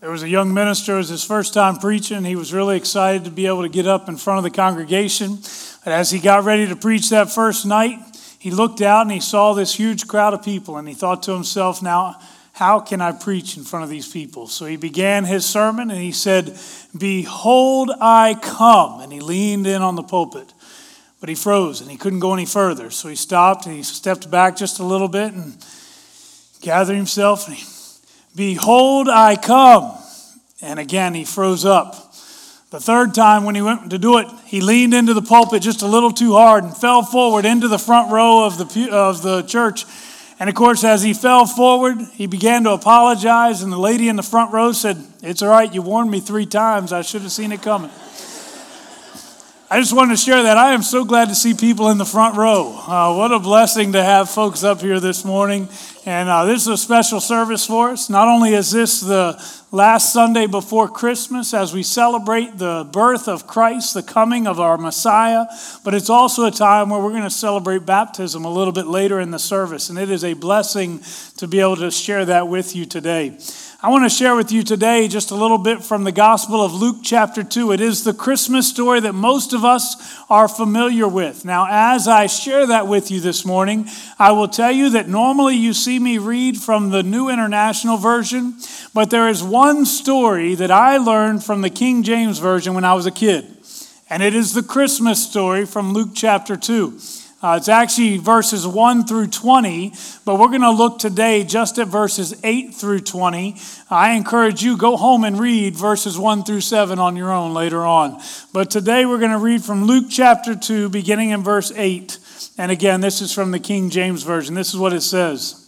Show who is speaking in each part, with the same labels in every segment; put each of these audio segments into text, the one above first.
Speaker 1: There was a young minister, it was his first time preaching. He was really excited to be able to get up in front of the congregation. But as he got ready to preach that first night, he looked out and he saw this huge crowd of people, and he thought to himself, Now, how can I preach in front of these people? So he began his sermon and he said, Behold, I come. And he leaned in on the pulpit. But he froze and he couldn't go any further. So he stopped and he stepped back just a little bit and gathered himself and he Behold, I come. And again, he froze up. The third time, when he went to do it, he leaned into the pulpit just a little too hard and fell forward into the front row of the, of the church. And of course, as he fell forward, he began to apologize. And the lady in the front row said, It's all right, you warned me three times. I should have seen it coming. I just wanted to share that. I am so glad to see people in the front row. Uh, what a blessing to have folks up here this morning. And uh, this is a special service for us. Not only is this the last Sunday before Christmas as we celebrate the birth of Christ, the coming of our Messiah, but it's also a time where we're going to celebrate baptism a little bit later in the service. And it is a blessing to be able to share that with you today. I want to share with you today just a little bit from the Gospel of Luke, chapter 2. It is the Christmas story that most of us are familiar with. Now, as I share that with you this morning, I will tell you that normally you see me read from the New International Version, but there is one story that I learned from the King James Version when I was a kid, and it is the Christmas story from Luke, chapter 2. Uh, it's actually verses 1 through 20, but we're going to look today just at verses 8 through 20. I encourage you, go home and read verses 1 through 7 on your own later on. But today we're going to read from Luke chapter 2, beginning in verse 8. And again, this is from the King James Version. This is what it says.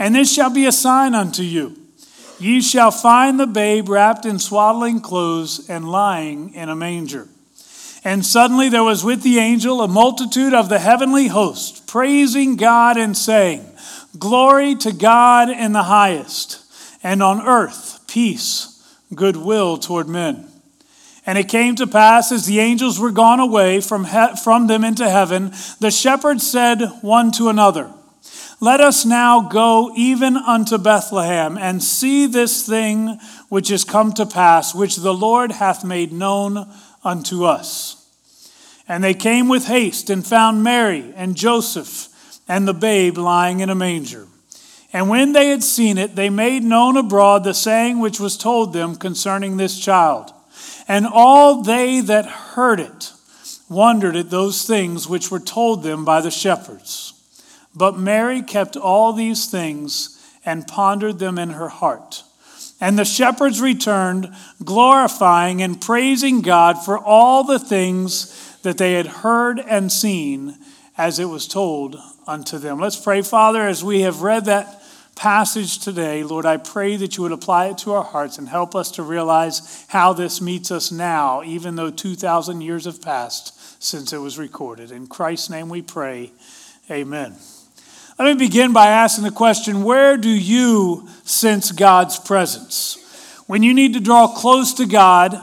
Speaker 1: And this shall be a sign unto you. Ye shall find the babe wrapped in swaddling clothes and lying in a manger. And suddenly there was with the angel a multitude of the heavenly host, praising God and saying, Glory to God in the highest, and on earth peace, goodwill toward men. And it came to pass as the angels were gone away from, he- from them into heaven, the shepherds said one to another, Let us now go even unto Bethlehem and see this thing which is come to pass, which the Lord hath made known unto us. And they came with haste and found Mary and Joseph and the babe lying in a manger. And when they had seen it, they made known abroad the saying which was told them concerning this child. And all they that heard it wondered at those things which were told them by the shepherds. But Mary kept all these things and pondered them in her heart. And the shepherds returned, glorifying and praising God for all the things that they had heard and seen as it was told unto them. Let's pray, Father, as we have read that passage today, Lord, I pray that you would apply it to our hearts and help us to realize how this meets us now, even though 2,000 years have passed since it was recorded. In Christ's name we pray. Amen. Let me begin by asking the question where do you sense God's presence? When you need to draw close to God,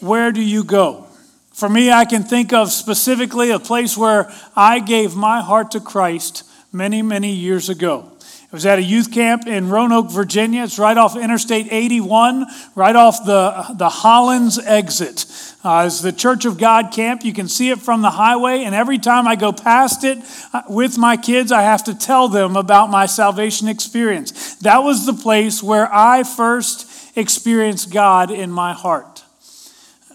Speaker 1: where do you go? For me, I can think of specifically a place where I gave my heart to Christ many, many years ago. It was at a youth camp in Roanoke, Virginia. It's right off Interstate 81, right off the, the Hollins exit. Uh, it's the Church of God camp. You can see it from the highway, and every time I go past it uh, with my kids, I have to tell them about my salvation experience. That was the place where I first experienced God in my heart.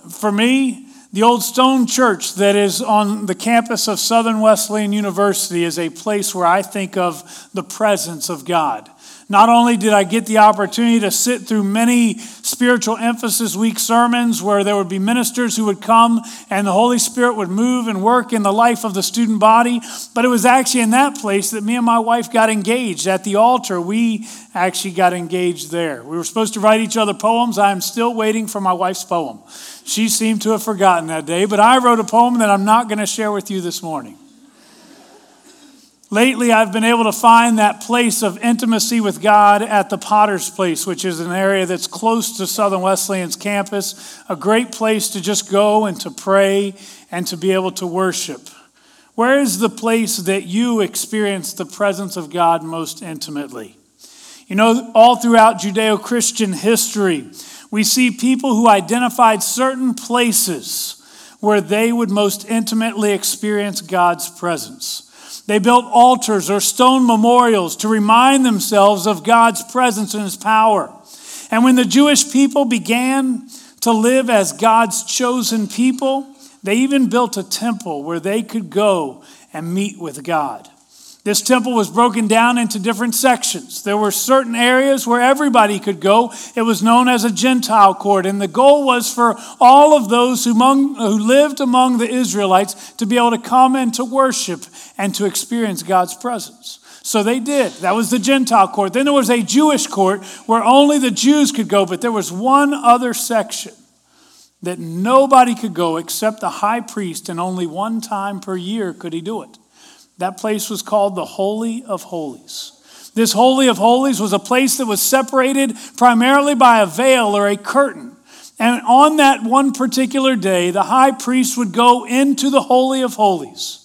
Speaker 1: For me, the old stone church that is on the campus of Southern Wesleyan University is a place where I think of the presence of God. Not only did I get the opportunity to sit through many spiritual emphasis week sermons where there would be ministers who would come and the Holy Spirit would move and work in the life of the student body, but it was actually in that place that me and my wife got engaged. At the altar, we actually got engaged there. We were supposed to write each other poems. I am still waiting for my wife's poem. She seemed to have forgotten that day, but I wrote a poem that I'm not going to share with you this morning. Lately, I've been able to find that place of intimacy with God at the Potter's Place, which is an area that's close to Southern Wesleyan's campus, a great place to just go and to pray and to be able to worship. Where is the place that you experience the presence of God most intimately? You know, all throughout Judeo Christian history, we see people who identified certain places where they would most intimately experience God's presence. They built altars or stone memorials to remind themselves of God's presence and his power. And when the Jewish people began to live as God's chosen people, they even built a temple where they could go and meet with God. This temple was broken down into different sections. There were certain areas where everybody could go. It was known as a Gentile court, and the goal was for all of those who, among, who lived among the Israelites to be able to come and to worship and to experience God's presence. So they did. That was the Gentile court. Then there was a Jewish court where only the Jews could go, but there was one other section that nobody could go except the high priest, and only one time per year could he do it. That place was called the Holy of Holies. This Holy of Holies was a place that was separated primarily by a veil or a curtain. And on that one particular day, the high priest would go into the Holy of Holies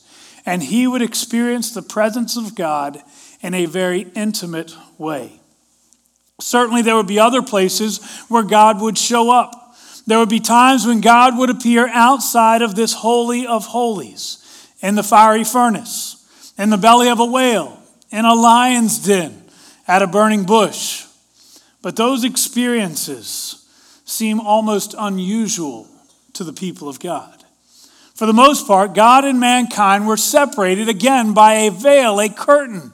Speaker 1: and he would experience the presence of God in a very intimate way. Certainly, there would be other places where God would show up. There would be times when God would appear outside of this Holy of Holies in the fiery furnace in the belly of a whale, in a lion's den, at a burning bush. But those experiences seem almost unusual to the people of God. For the most part, God and mankind were separated again by a veil, a curtain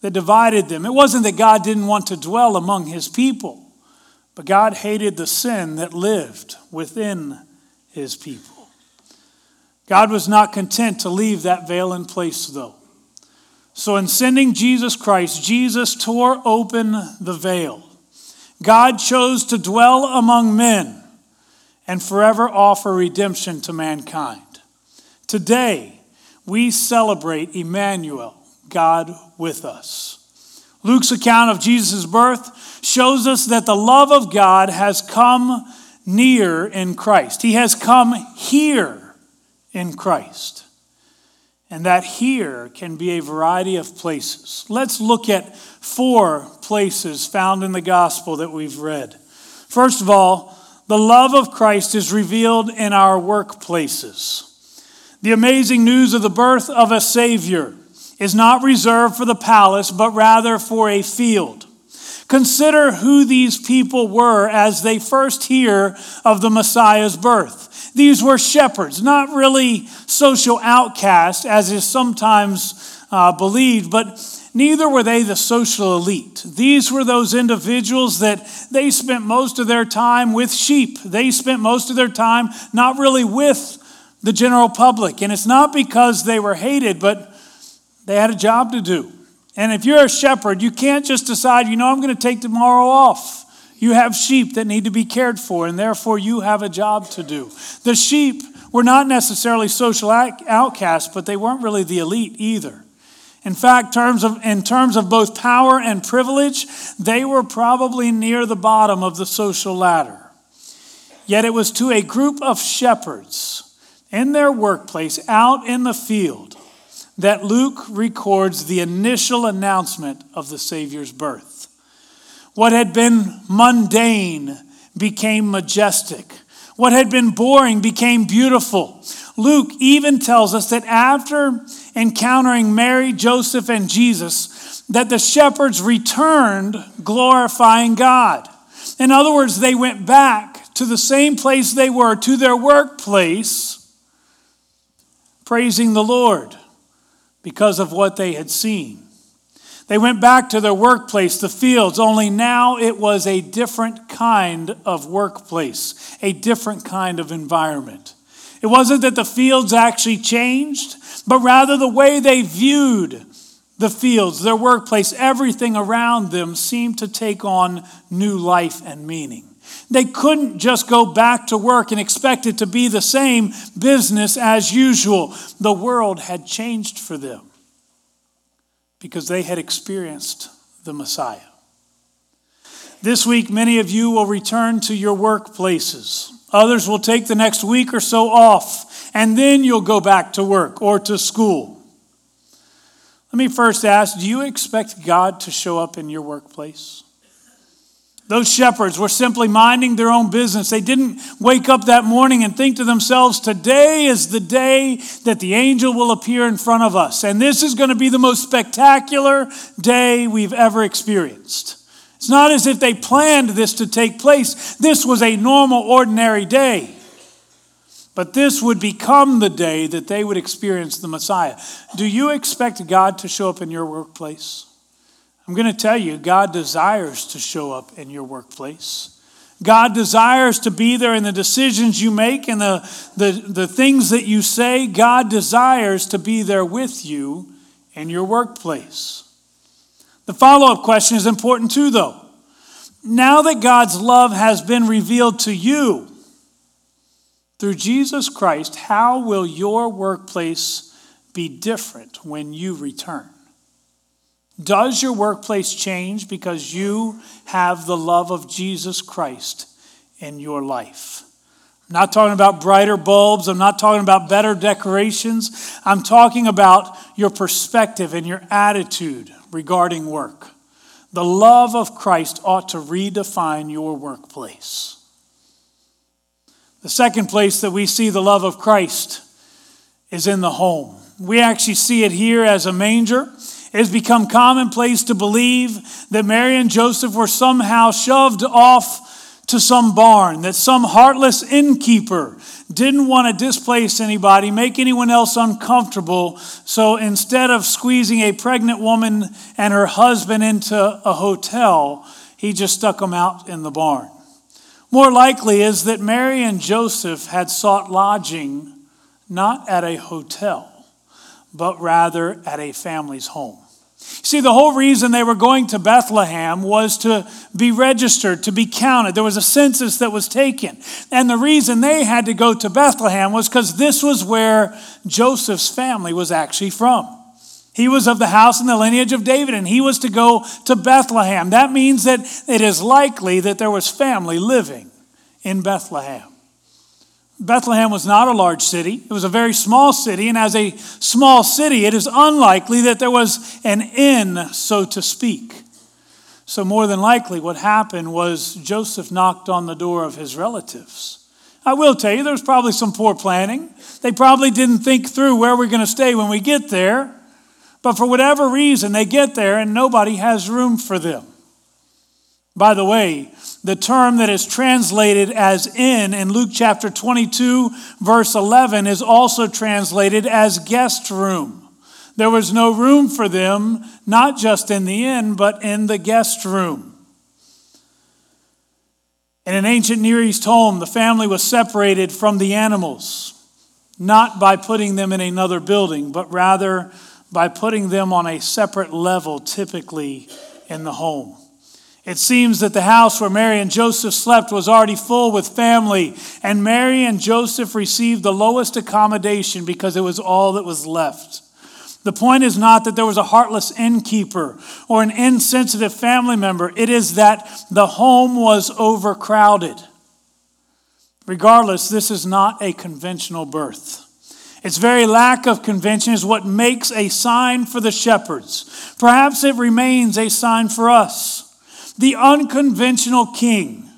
Speaker 1: that divided them. It wasn't that God didn't want to dwell among his people, but God hated the sin that lived within his people. God was not content to leave that veil in place, though. So, in sending Jesus Christ, Jesus tore open the veil. God chose to dwell among men and forever offer redemption to mankind. Today, we celebrate Emmanuel, God with us. Luke's account of Jesus' birth shows us that the love of God has come near in Christ. He has come here in Christ. And that here can be a variety of places. Let's look at four places found in the gospel that we've read. First of all, the love of Christ is revealed in our workplaces. The amazing news of the birth of a Savior is not reserved for the palace, but rather for a field. Consider who these people were as they first hear of the Messiah's birth. These were shepherds, not really social outcasts, as is sometimes uh, believed, but neither were they the social elite. These were those individuals that they spent most of their time with sheep. They spent most of their time not really with the general public. And it's not because they were hated, but they had a job to do. And if you're a shepherd, you can't just decide, you know, I'm going to take tomorrow off. You have sheep that need to be cared for, and therefore you have a job to do. The sheep were not necessarily social outcasts, but they weren't really the elite either. In fact, terms of, in terms of both power and privilege, they were probably near the bottom of the social ladder. Yet it was to a group of shepherds in their workplace out in the field that Luke records the initial announcement of the Savior's birth. What had been mundane became majestic. What had been boring became beautiful. Luke even tells us that after encountering Mary, Joseph, and Jesus, that the shepherds returned glorifying God. In other words, they went back to the same place they were, to their workplace, praising the Lord because of what they had seen. They went back to their workplace, the fields, only now it was a different kind of workplace, a different kind of environment. It wasn't that the fields actually changed, but rather the way they viewed the fields, their workplace, everything around them seemed to take on new life and meaning. They couldn't just go back to work and expect it to be the same business as usual. The world had changed for them because they had experienced the Messiah. This week, many of you will return to your workplaces. Others will take the next week or so off, and then you'll go back to work or to school. Let me first ask do you expect God to show up in your workplace? Those shepherds were simply minding their own business. They didn't wake up that morning and think to themselves, today is the day that the angel will appear in front of us. And this is going to be the most spectacular day we've ever experienced. It's not as if they planned this to take place. This was a normal, ordinary day. But this would become the day that they would experience the Messiah. Do you expect God to show up in your workplace? I'm going to tell you, God desires to show up in your workplace. God desires to be there in the decisions you make and the, the, the things that you say. God desires to be there with you in your workplace. The follow up question is important too, though. Now that God's love has been revealed to you through Jesus Christ, how will your workplace be different when you return? Does your workplace change because you have the love of Jesus Christ in your life? I'm not talking about brighter bulbs. I'm not talking about better decorations. I'm talking about your perspective and your attitude regarding work. The love of Christ ought to redefine your workplace. The second place that we see the love of Christ is in the home. We actually see it here as a manger. It has become commonplace to believe that Mary and Joseph were somehow shoved off to some barn, that some heartless innkeeper didn't want to displace anybody, make anyone else uncomfortable. So instead of squeezing a pregnant woman and her husband into a hotel, he just stuck them out in the barn. More likely is that Mary and Joseph had sought lodging not at a hotel but rather at a family's home. See, the whole reason they were going to Bethlehem was to be registered, to be counted. There was a census that was taken. And the reason they had to go to Bethlehem was because this was where Joseph's family was actually from. He was of the house and the lineage of David, and he was to go to Bethlehem. That means that it is likely that there was family living in Bethlehem. Bethlehem was not a large city, it was a very small city, and as a small city, it is unlikely that there was an inn, so to speak. So, more than likely, what happened was Joseph knocked on the door of his relatives. I will tell you, there was probably some poor planning. They probably didn't think through where we're going to stay when we get there. But for whatever reason, they get there and nobody has room for them. By the way, the term that is translated as inn in Luke chapter 22, verse 11, is also translated as guest room. There was no room for them, not just in the inn, but in the guest room. In an ancient Near East home, the family was separated from the animals, not by putting them in another building, but rather by putting them on a separate level, typically in the home. It seems that the house where Mary and Joseph slept was already full with family, and Mary and Joseph received the lowest accommodation because it was all that was left. The point is not that there was a heartless innkeeper or an insensitive family member, it is that the home was overcrowded. Regardless, this is not a conventional birth. Its very lack of convention is what makes a sign for the shepherds. Perhaps it remains a sign for us. The unconventional king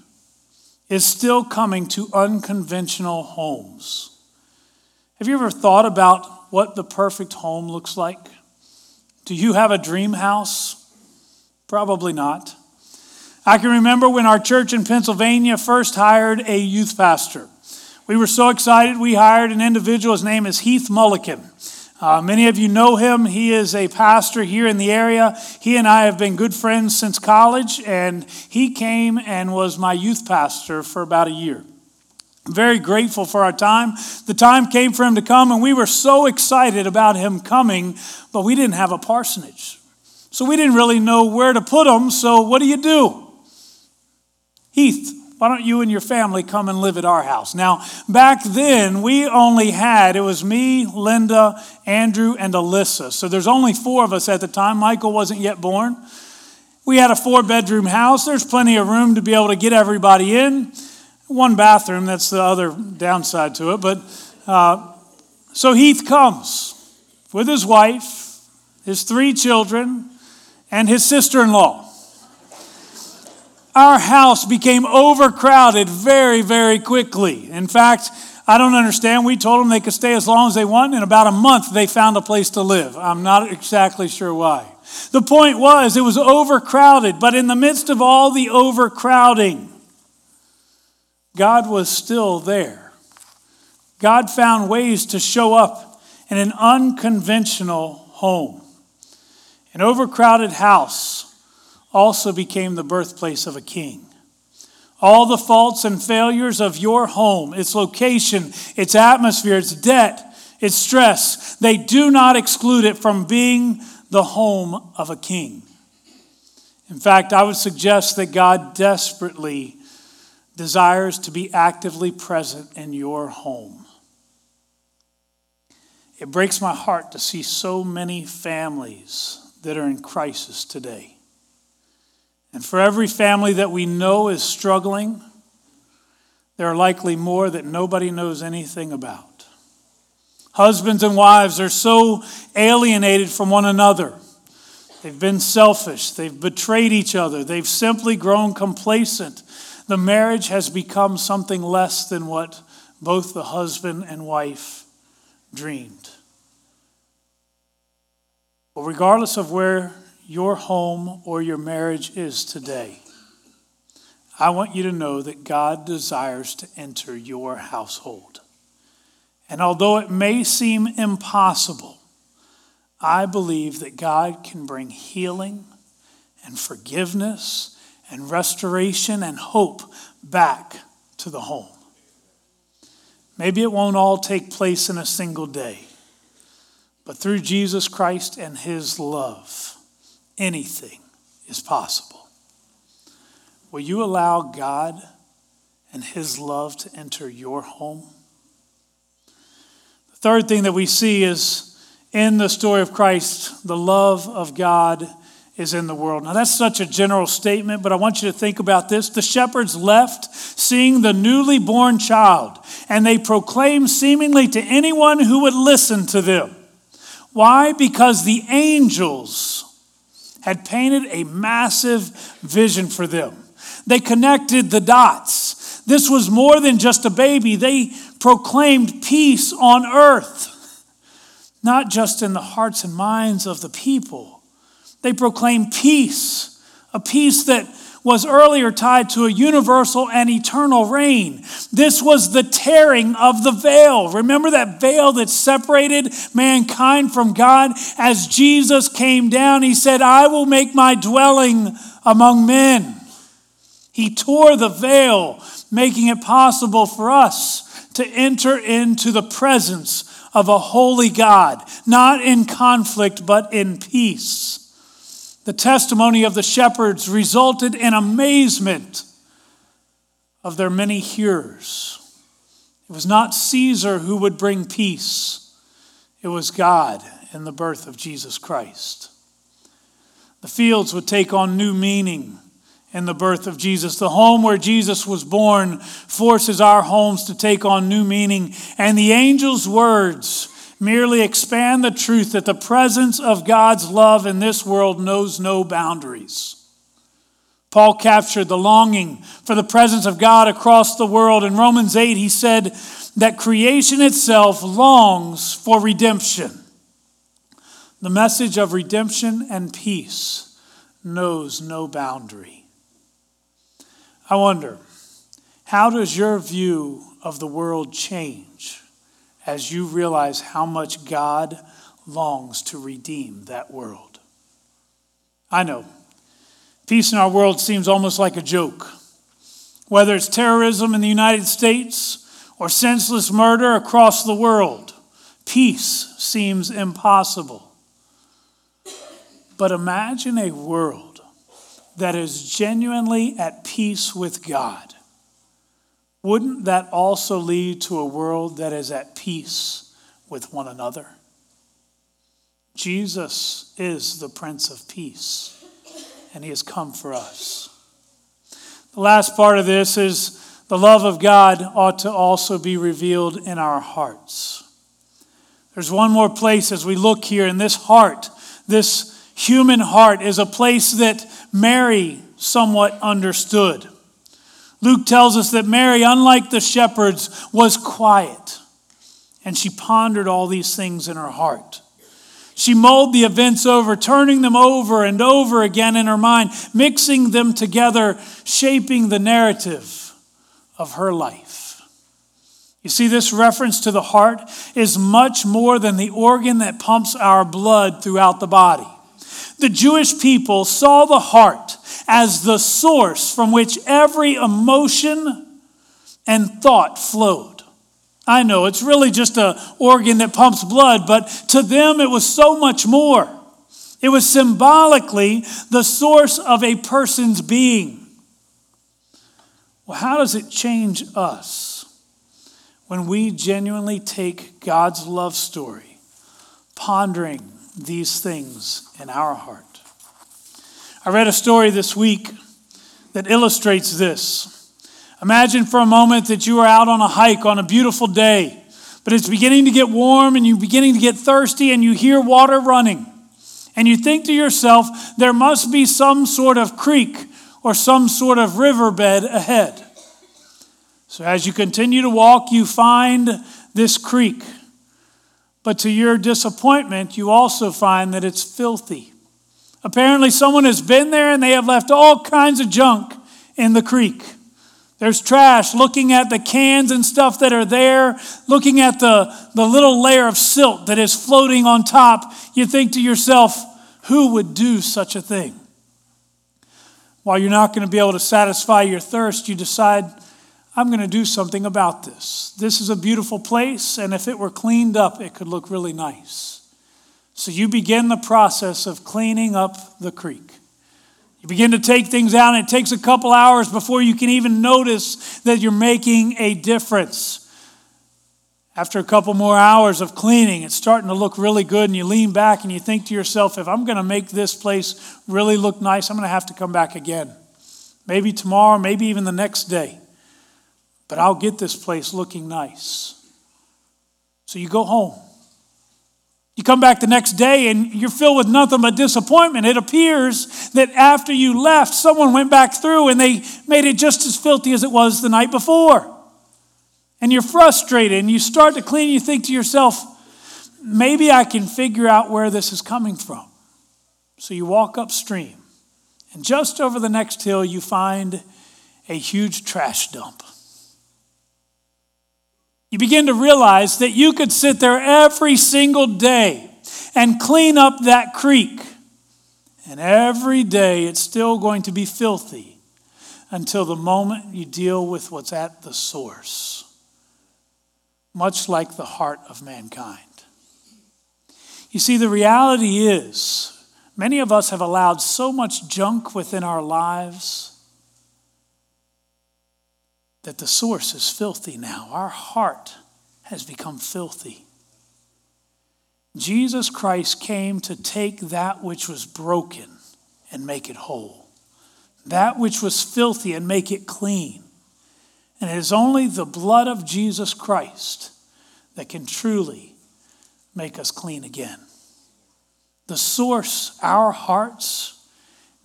Speaker 1: is still coming to unconventional homes. Have you ever thought about what the perfect home looks like? Do you have a dream house? Probably not. I can remember when our church in Pennsylvania first hired a youth pastor. We were so excited, we hired an individual. His name is Heath Mulliken. Uh, many of you know him. He is a pastor here in the area. He and I have been good friends since college, and he came and was my youth pastor for about a year. I'm very grateful for our time. The time came for him to come, and we were so excited about him coming, but we didn't have a parsonage. So we didn't really know where to put him. So what do you do? Heath, why don't you and your family come and live at our house? Now, back then, we only had, it was me, Linda, Andrew, and Alyssa. So there's only four of us at the time. Michael wasn't yet born. We had a four bedroom house. There's plenty of room to be able to get everybody in. One bathroom, that's the other downside to it. But uh, so Heath comes with his wife, his three children, and his sister in law our house became overcrowded very, very quickly. In fact, I don't understand. We told them they could stay as long as they want. In about a month, they found a place to live. I'm not exactly sure why. The point was, it was overcrowded, but in the midst of all the overcrowding, God was still there. God found ways to show up in an unconventional home, an overcrowded house also became the birthplace of a king. All the faults and failures of your home, its location, its atmosphere, its debt, its stress, they do not exclude it from being the home of a king. In fact, I would suggest that God desperately desires to be actively present in your home. It breaks my heart to see so many families that are in crisis today. And for every family that we know is struggling, there are likely more that nobody knows anything about. Husbands and wives are so alienated from one another. They've been selfish. They've betrayed each other. They've simply grown complacent. The marriage has become something less than what both the husband and wife dreamed. But regardless of where your home or your marriage is today, I want you to know that God desires to enter your household. And although it may seem impossible, I believe that God can bring healing and forgiveness and restoration and hope back to the home. Maybe it won't all take place in a single day, but through Jesus Christ and His love anything is possible. Will you allow God and His love to enter your home? The third thing that we see is in the story of Christ, the love of God is in the world. Now, that's such a general statement, but I want you to think about this. The shepherds left seeing the newly born child, and they proclaimed seemingly to anyone who would listen to them. Why? Because the angels had painted a massive vision for them. They connected the dots. This was more than just a baby, they proclaimed peace on earth, not just in the hearts and minds of the people. They proclaimed peace, a peace that was earlier tied to a universal and eternal reign. This was the tearing of the veil. Remember that veil that separated mankind from God? As Jesus came down, he said, I will make my dwelling among men. He tore the veil, making it possible for us to enter into the presence of a holy God, not in conflict, but in peace. The testimony of the shepherds resulted in amazement of their many hearers. It was not Caesar who would bring peace, it was God in the birth of Jesus Christ. The fields would take on new meaning in the birth of Jesus. The home where Jesus was born forces our homes to take on new meaning. And the angel's words merely expand the truth that the presence of God's love in this world knows no boundaries. Paul captured the longing for the presence of God across the world. In Romans 8, he said that creation itself longs for redemption. The message of redemption and peace knows no boundary. I wonder, how does your view of the world change as you realize how much God longs to redeem that world. I know. Peace in our world seems almost like a joke. Whether it's terrorism in the United States or senseless murder across the world, peace seems impossible. But imagine a world that is genuinely at peace with God. Wouldn't that also lead to a world that is at peace with one another? Jesus is the Prince of Peace, and He has come for us. The last part of this is the love of God ought to also be revealed in our hearts. There's one more place as we look here in this heart, this human heart is a place that Mary somewhat understood. Luke tells us that Mary, unlike the shepherds, was quiet and she pondered all these things in her heart. She mulled the events over, turning them over and over again in her mind, mixing them together, shaping the narrative of her life. You see, this reference to the heart is much more than the organ that pumps our blood throughout the body. The Jewish people saw the heart as the source from which every emotion and thought flowed. I know it's really just an organ that pumps blood, but to them it was so much more. It was symbolically the source of a person's being. Well, how does it change us when we genuinely take God's love story, pondering these things in our heart. I read a story this week that illustrates this. Imagine for a moment that you are out on a hike on a beautiful day, but it's beginning to get warm and you're beginning to get thirsty and you hear water running. And you think to yourself, there must be some sort of creek or some sort of riverbed ahead. So as you continue to walk, you find this creek. But to your disappointment, you also find that it's filthy. Apparently, someone has been there and they have left all kinds of junk in the creek. There's trash, looking at the cans and stuff that are there, looking at the, the little layer of silt that is floating on top. You think to yourself, who would do such a thing? While you're not going to be able to satisfy your thirst, you decide, I'm going to do something about this. This is a beautiful place, and if it were cleaned up, it could look really nice. So you begin the process of cleaning up the creek. You begin to take things out, and it takes a couple hours before you can even notice that you're making a difference. After a couple more hours of cleaning, it's starting to look really good, and you lean back and you think to yourself, if I'm going to make this place really look nice, I'm going to have to come back again. Maybe tomorrow, maybe even the next day but I'll get this place looking nice. So you go home. You come back the next day and you're filled with nothing but disappointment. It appears that after you left, someone went back through and they made it just as filthy as it was the night before. And you're frustrated and you start to clean. You think to yourself, maybe I can figure out where this is coming from. So you walk upstream. And just over the next hill, you find a huge trash dump. You begin to realize that you could sit there every single day and clean up that creek. And every day it's still going to be filthy until the moment you deal with what's at the source, much like the heart of mankind. You see, the reality is, many of us have allowed so much junk within our lives that the source is filthy now. Our heart has become filthy. Jesus Christ came to take that which was broken and make it whole, that which was filthy and make it clean. And it is only the blood of Jesus Christ that can truly make us clean again. The source, our hearts,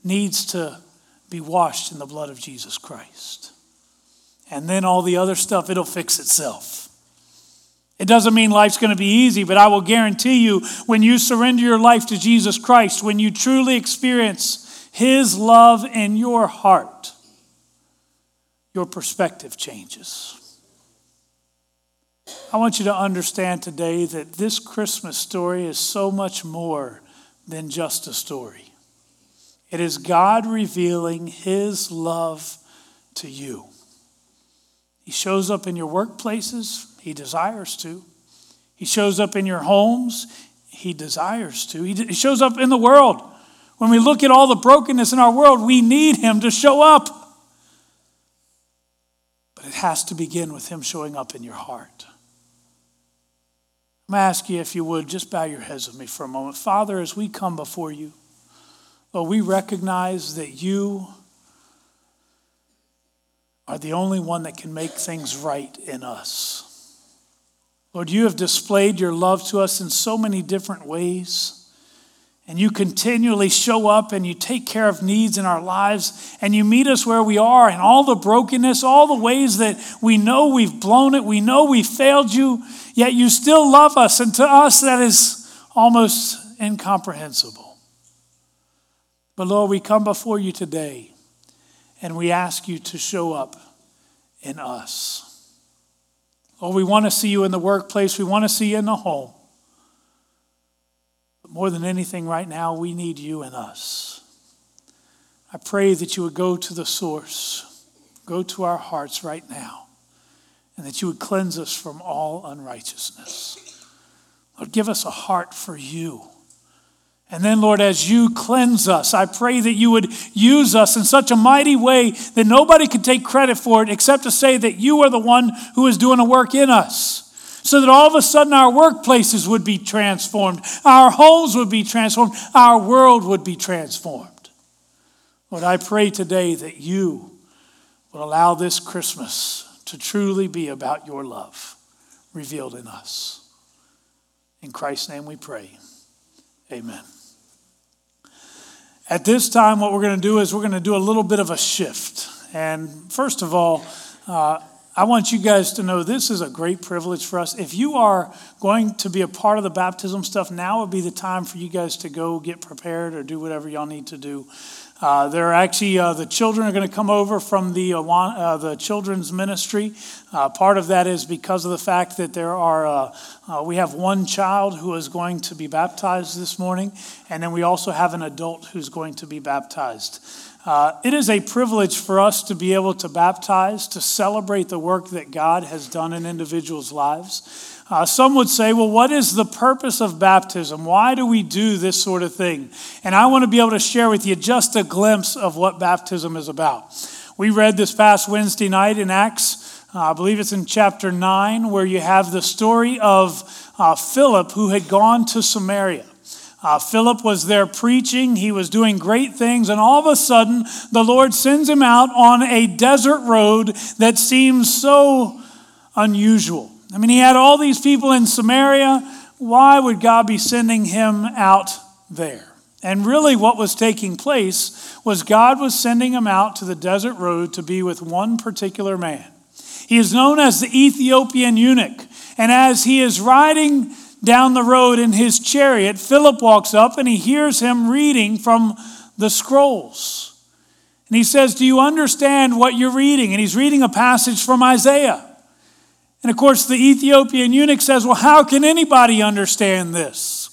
Speaker 1: needs to be washed in the blood of Jesus Christ and then all the other stuff, it'll fix itself. It doesn't mean life's going to be easy, but I will guarantee you when you surrender your life to Jesus Christ, when you truly experience His love in your heart, your perspective changes. I want you to understand today that this Christmas story is so much more than just a story. It is God revealing His love to you. He shows up in your workplaces, He desires to. He shows up in your homes, He desires to. He shows up in the world. When we look at all the brokenness in our world, we need Him to show up. But it has to begin with Him showing up in your heart. I'm going to ask you, if you would, just bow your heads with me for a moment. Father, as we come before you, Lord, we recognize that you are the only one that can make things right in us. Lord, you have displayed your love to us in so many different ways. And you continually show up and you take care of needs in our lives and you meet us where we are in all the brokenness, all the ways that we know we've blown it, we know we've failed you, yet you still love us. And to us, that is almost incomprehensible. But Lord, we come before you today and we ask you to show up in us. Lord, we want to see you in the workplace, we want to see you in the home. But more than anything, right now, we need you in us. I pray that you would go to the source, go to our hearts right now, and that you would cleanse us from all unrighteousness. Lord, give us a heart for you. And then, Lord, as you cleanse us, I pray that you would use us in such a mighty way that nobody could take credit for it except to say that you are the one who is doing a work in us. So that all of a sudden our workplaces would be transformed, our homes would be transformed, our world would be transformed. Lord, I pray today that you would allow this Christmas to truly be about your love revealed in us. In Christ's name we pray. Amen. At this time, what we're going to do is we're going to do a little bit of a shift. And first of all, uh, I want you guys to know this is a great privilege for us. If you are going to be a part of the baptism stuff, now would be the time for you guys to go get prepared or do whatever y'all need to do. Uh, there are actually uh, the children are going to come over from the uh, uh the children's ministry. Uh, part of that is because of the fact that there are uh, we have one child who is going to be baptized this morning, and then we also have an adult who's going to be baptized. It is a privilege for us to be able to baptize, to celebrate the work that God has done in individuals' lives. Uh, some would say, well, what is the purpose of baptism? Why do we do this sort of thing? And I want to be able to share with you just a glimpse of what baptism is about. We read this past Wednesday night in Acts, uh, I believe it's in chapter 9, where you have the story of uh, Philip who had gone to Samaria. Uh, Philip was there preaching. He was doing great things. And all of a sudden, the Lord sends him out on a desert road that seems so unusual. I mean, he had all these people in Samaria. Why would God be sending him out there? And really, what was taking place was God was sending him out to the desert road to be with one particular man. He is known as the Ethiopian eunuch. And as he is riding down the road in his chariot, Philip walks up and he hears him reading from the scrolls. And he says, Do you understand what you're reading? And he's reading a passage from Isaiah. And of course, the Ethiopian eunuch says, Well, how can anybody understand this?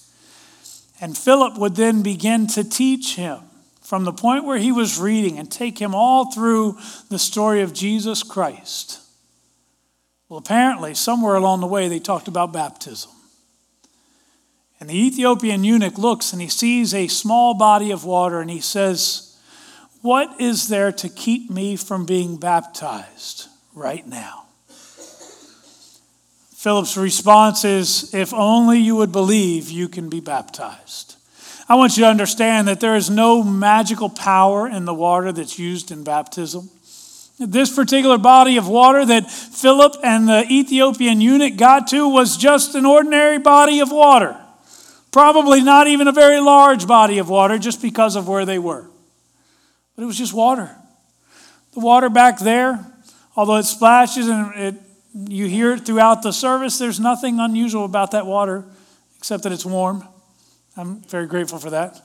Speaker 1: And Philip would then begin to teach him from the point where he was reading and take him all through the story of Jesus Christ. Well, apparently, somewhere along the way, they talked about baptism. And the Ethiopian eunuch looks and he sees a small body of water and he says, What is there to keep me from being baptized right now? Philip's response is, If only you would believe, you can be baptized. I want you to understand that there is no magical power in the water that's used in baptism. This particular body of water that Philip and the Ethiopian eunuch got to was just an ordinary body of water. Probably not even a very large body of water just because of where they were. But it was just water. The water back there, although it splashes and it you hear it throughout the service. There's nothing unusual about that water except that it's warm. I'm very grateful for that.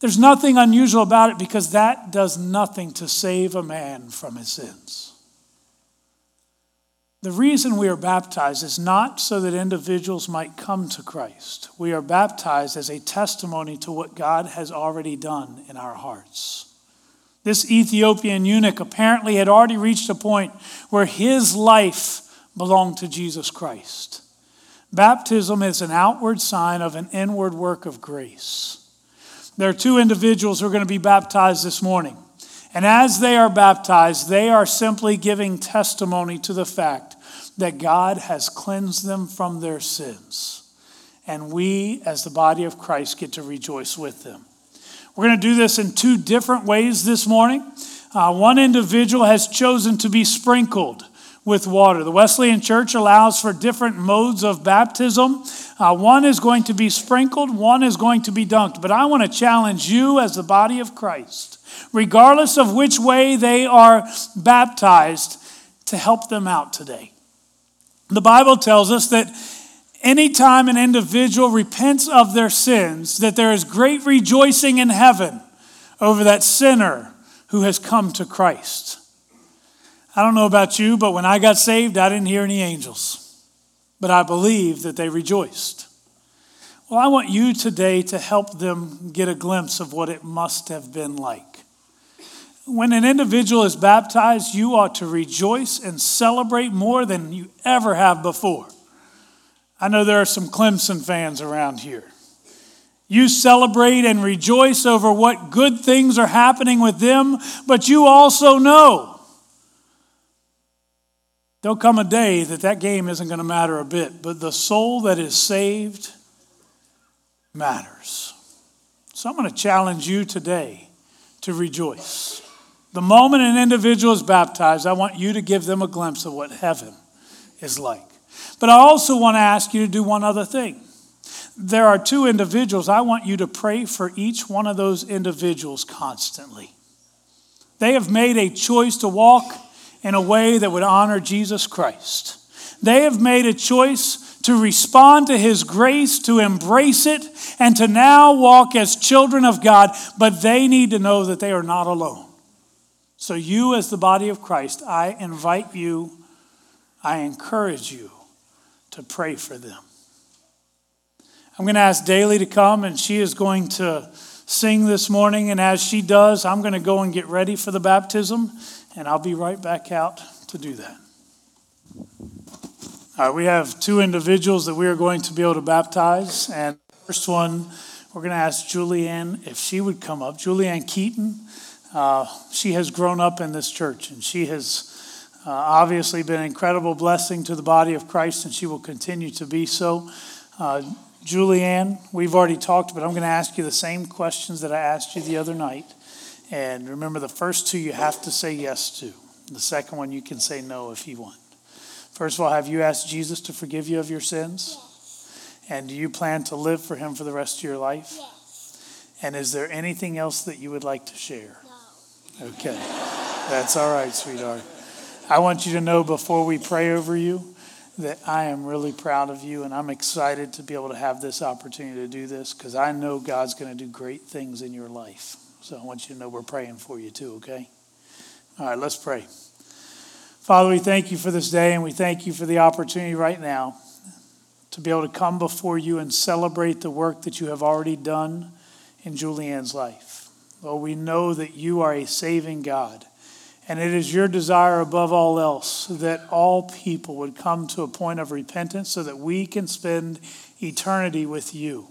Speaker 1: There's nothing unusual about it because that does nothing to save a man from his sins. The reason we are baptized is not so that individuals might come to Christ. We are baptized as a testimony to what God has already done in our hearts. This Ethiopian eunuch apparently had already reached a point where his life belonged to Jesus Christ. Baptism is an outward sign of an inward work of grace. There are two individuals who are going to be baptized this morning. And as they are baptized, they are simply giving testimony to the fact that God has cleansed them from their sins. And we, as the body of Christ, get to rejoice with them. We're going to do this in two different ways this morning. Uh, one individual has chosen to be sprinkled with water. The Wesleyan Church allows for different modes of baptism. Uh, one is going to be sprinkled, one is going to be dunked. But I want to challenge you as the body of Christ, regardless of which way they are baptized, to help them out today. The Bible tells us that anytime an individual repents of their sins, that there is great rejoicing in heaven over that sinner who has come to Christ. I don't know about you, but when I got saved, I didn't hear any angels, but I believe that they rejoiced. Well, I want you today to help them get a glimpse of what it must have been like. When an individual is baptized, you ought to rejoice and celebrate more than you ever have before. I know there are some Clemson fans around here. You celebrate and rejoice over what good things are happening with them, but you also know There'll come a day that that game isn't going to matter a bit, but the soul that is saved matters. So I'm going to challenge you today to rejoice. The moment an individual is baptized, I want you to give them a glimpse of what heaven is like. But I also want to ask you to do one other thing. There are two individuals. I want you to pray for each one of those individuals constantly. They have made a choice to walk in a way that would honor Jesus Christ. They have made a choice to respond to His grace, to embrace it, and to now walk as children of God, but they need to know that they are not alone. So, you, as the body of Christ, I invite you, I encourage you to pray for them. I'm going to ask Daly to come, and she is going to sing this morning. And as she does, I'm going to go and get ready for the baptism and I'll be right back out to do that. All right, we have two individuals that we are going to be able to baptize. And first one, we're going to ask Julianne if she would come up. Julianne Keaton, uh, she has grown up in this church, and she has uh, obviously been an incredible blessing to the body of Christ, and she will continue to be so. Uh, Julianne, we've already talked, but I'm going to ask you the same questions that I asked you the other night. And remember, the first two you have to say yes to. The second one you can say no if you want. First of all, have you asked Jesus to forgive you of your sins? Yes. And do you plan to live for him for the rest of your life? Yes. And is there anything else that you would like to share? Okay. That's all right, sweetheart. I want you to know before we pray over you that I am really proud of you and I'm excited to be able to have this opportunity to do this because I know God's going to do great things in your life. So I want you to know we're praying for you too, okay? All right, let's pray. Father, we thank you for this day and we thank you for the opportunity right now to be able to come before you and celebrate the work that you have already done in Julianne's life. Lord, we know that you are a saving God. And it is your desire above all else that all people would come to a point of repentance so that we can spend eternity with you.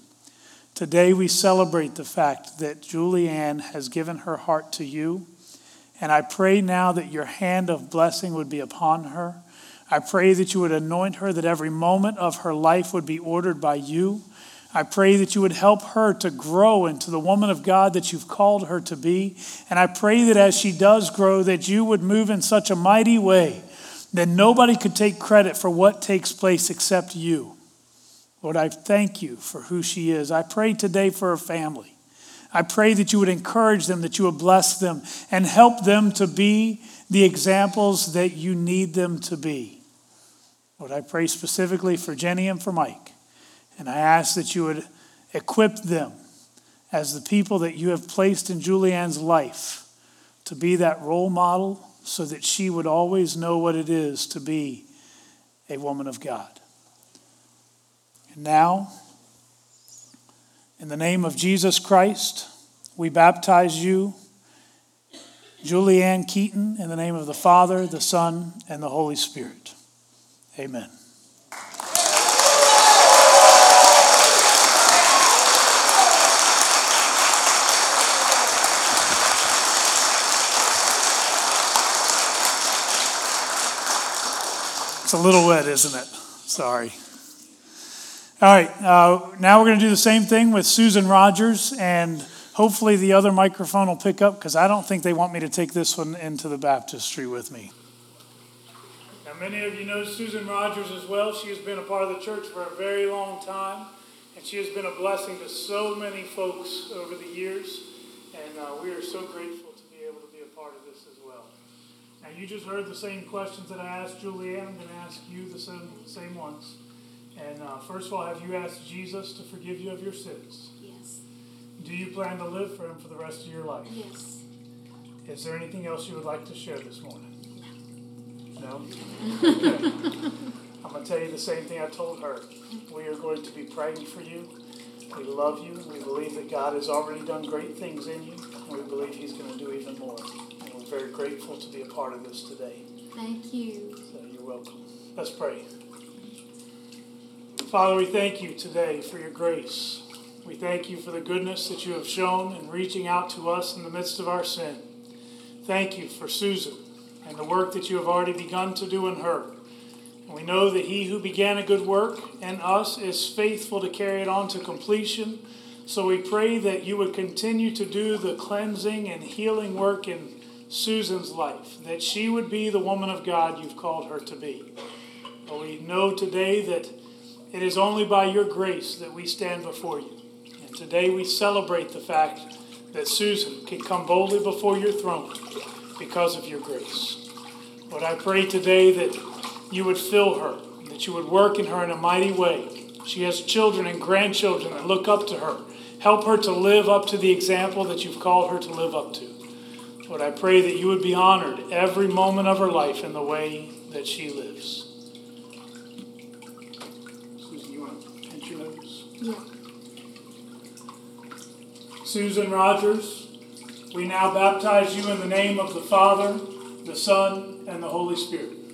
Speaker 1: Today we celebrate the fact that Julianne has given her heart to you. And I pray now that your hand of blessing would be upon her. I pray that you would anoint her, that every moment of her life would be ordered by you. I pray that you would help her to grow into the woman of God that you've called her to be. And I pray that as she does grow, that you would move in such a mighty way that nobody could take credit for what takes place except you. Lord, I thank you for who she is. I pray today for her family. I pray that you would encourage them, that you would bless them, and help them to be the examples that you need them to be. Lord, I pray specifically for Jenny and for Mike. And I ask that you would equip them as the people that you have placed in Julianne's life to be that role model so that she would always know what it is to be a woman of God. And now, in the name of Jesus Christ, we baptize you, Julianne Keaton, in the name of the Father, the Son, and the Holy Spirit. Amen. A little wet, isn't it? Sorry. All right, uh, now we're going to do the same thing with Susan Rogers, and hopefully the other microphone will pick up because I don't think they want me to take this one into the baptistry with me. Now, many of you know Susan Rogers as well. She has been a part of the church for a very long time, and she has been a blessing to so many folks over the years, and uh, we are so grateful to be able to be a part of this as well. Now, you just heard the same questions that I asked Julianne. I'm going to ask you the same, same ones. And uh, first of all, have you asked Jesus to forgive you of your sins?
Speaker 2: Yes.
Speaker 1: Do you plan to live for Him for the rest of your life?
Speaker 2: Yes.
Speaker 1: Is there anything else you would like to share this morning? No? Okay. I'm going to tell you the same thing I told her. We are going to be praying for you. We love you. We believe that God has already done great things in you. And we believe He's going to do even more. Very grateful to be a part of this today.
Speaker 2: Thank you.
Speaker 1: So you're welcome. Let's pray. Father, we thank you today for your grace. We thank you for the goodness that you have shown in reaching out to us in the midst of our sin. Thank you for Susan and the work that you have already begun to do in her. And we know that he who began a good work in us is faithful to carry it on to completion. So we pray that you would continue to do the cleansing and healing work in Susan's life, that she would be the woman of God you've called her to be. But we know today that it is only by your grace that we stand before you. And today we celebrate the fact that Susan can come boldly before your throne because of your grace. Lord, I pray today that you would fill her, that you would work in her in a mighty way. She has children and grandchildren that look up to her. Help her to live up to the example that you've called her to live up to. Lord, I pray that you would be honored every moment of her life in the way that she lives. Susan, you want to pinch your nose?
Speaker 2: Yeah.
Speaker 1: Susan Rogers, we now baptize you in the name of the Father, the Son, and the Holy Spirit.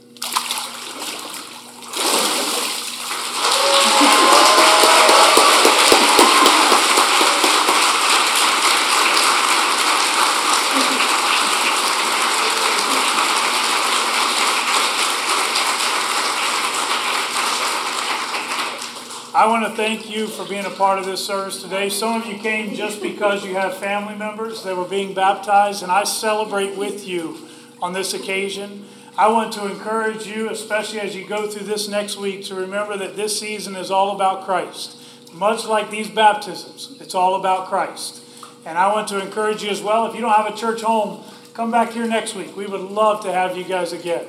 Speaker 1: I want to thank you for being a part of this service today. Some of you came just because you have family members that were being baptized, and I celebrate with you on this occasion. I want to encourage you, especially as you go through this next week, to remember that this season is all about Christ. Much like these baptisms, it's all about Christ. And I want to encourage you as well, if you don't have a church home, come back here next week. We would love to have you guys again.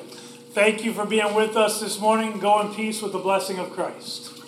Speaker 1: Thank you for being with us this morning. Go in peace with the blessing of Christ.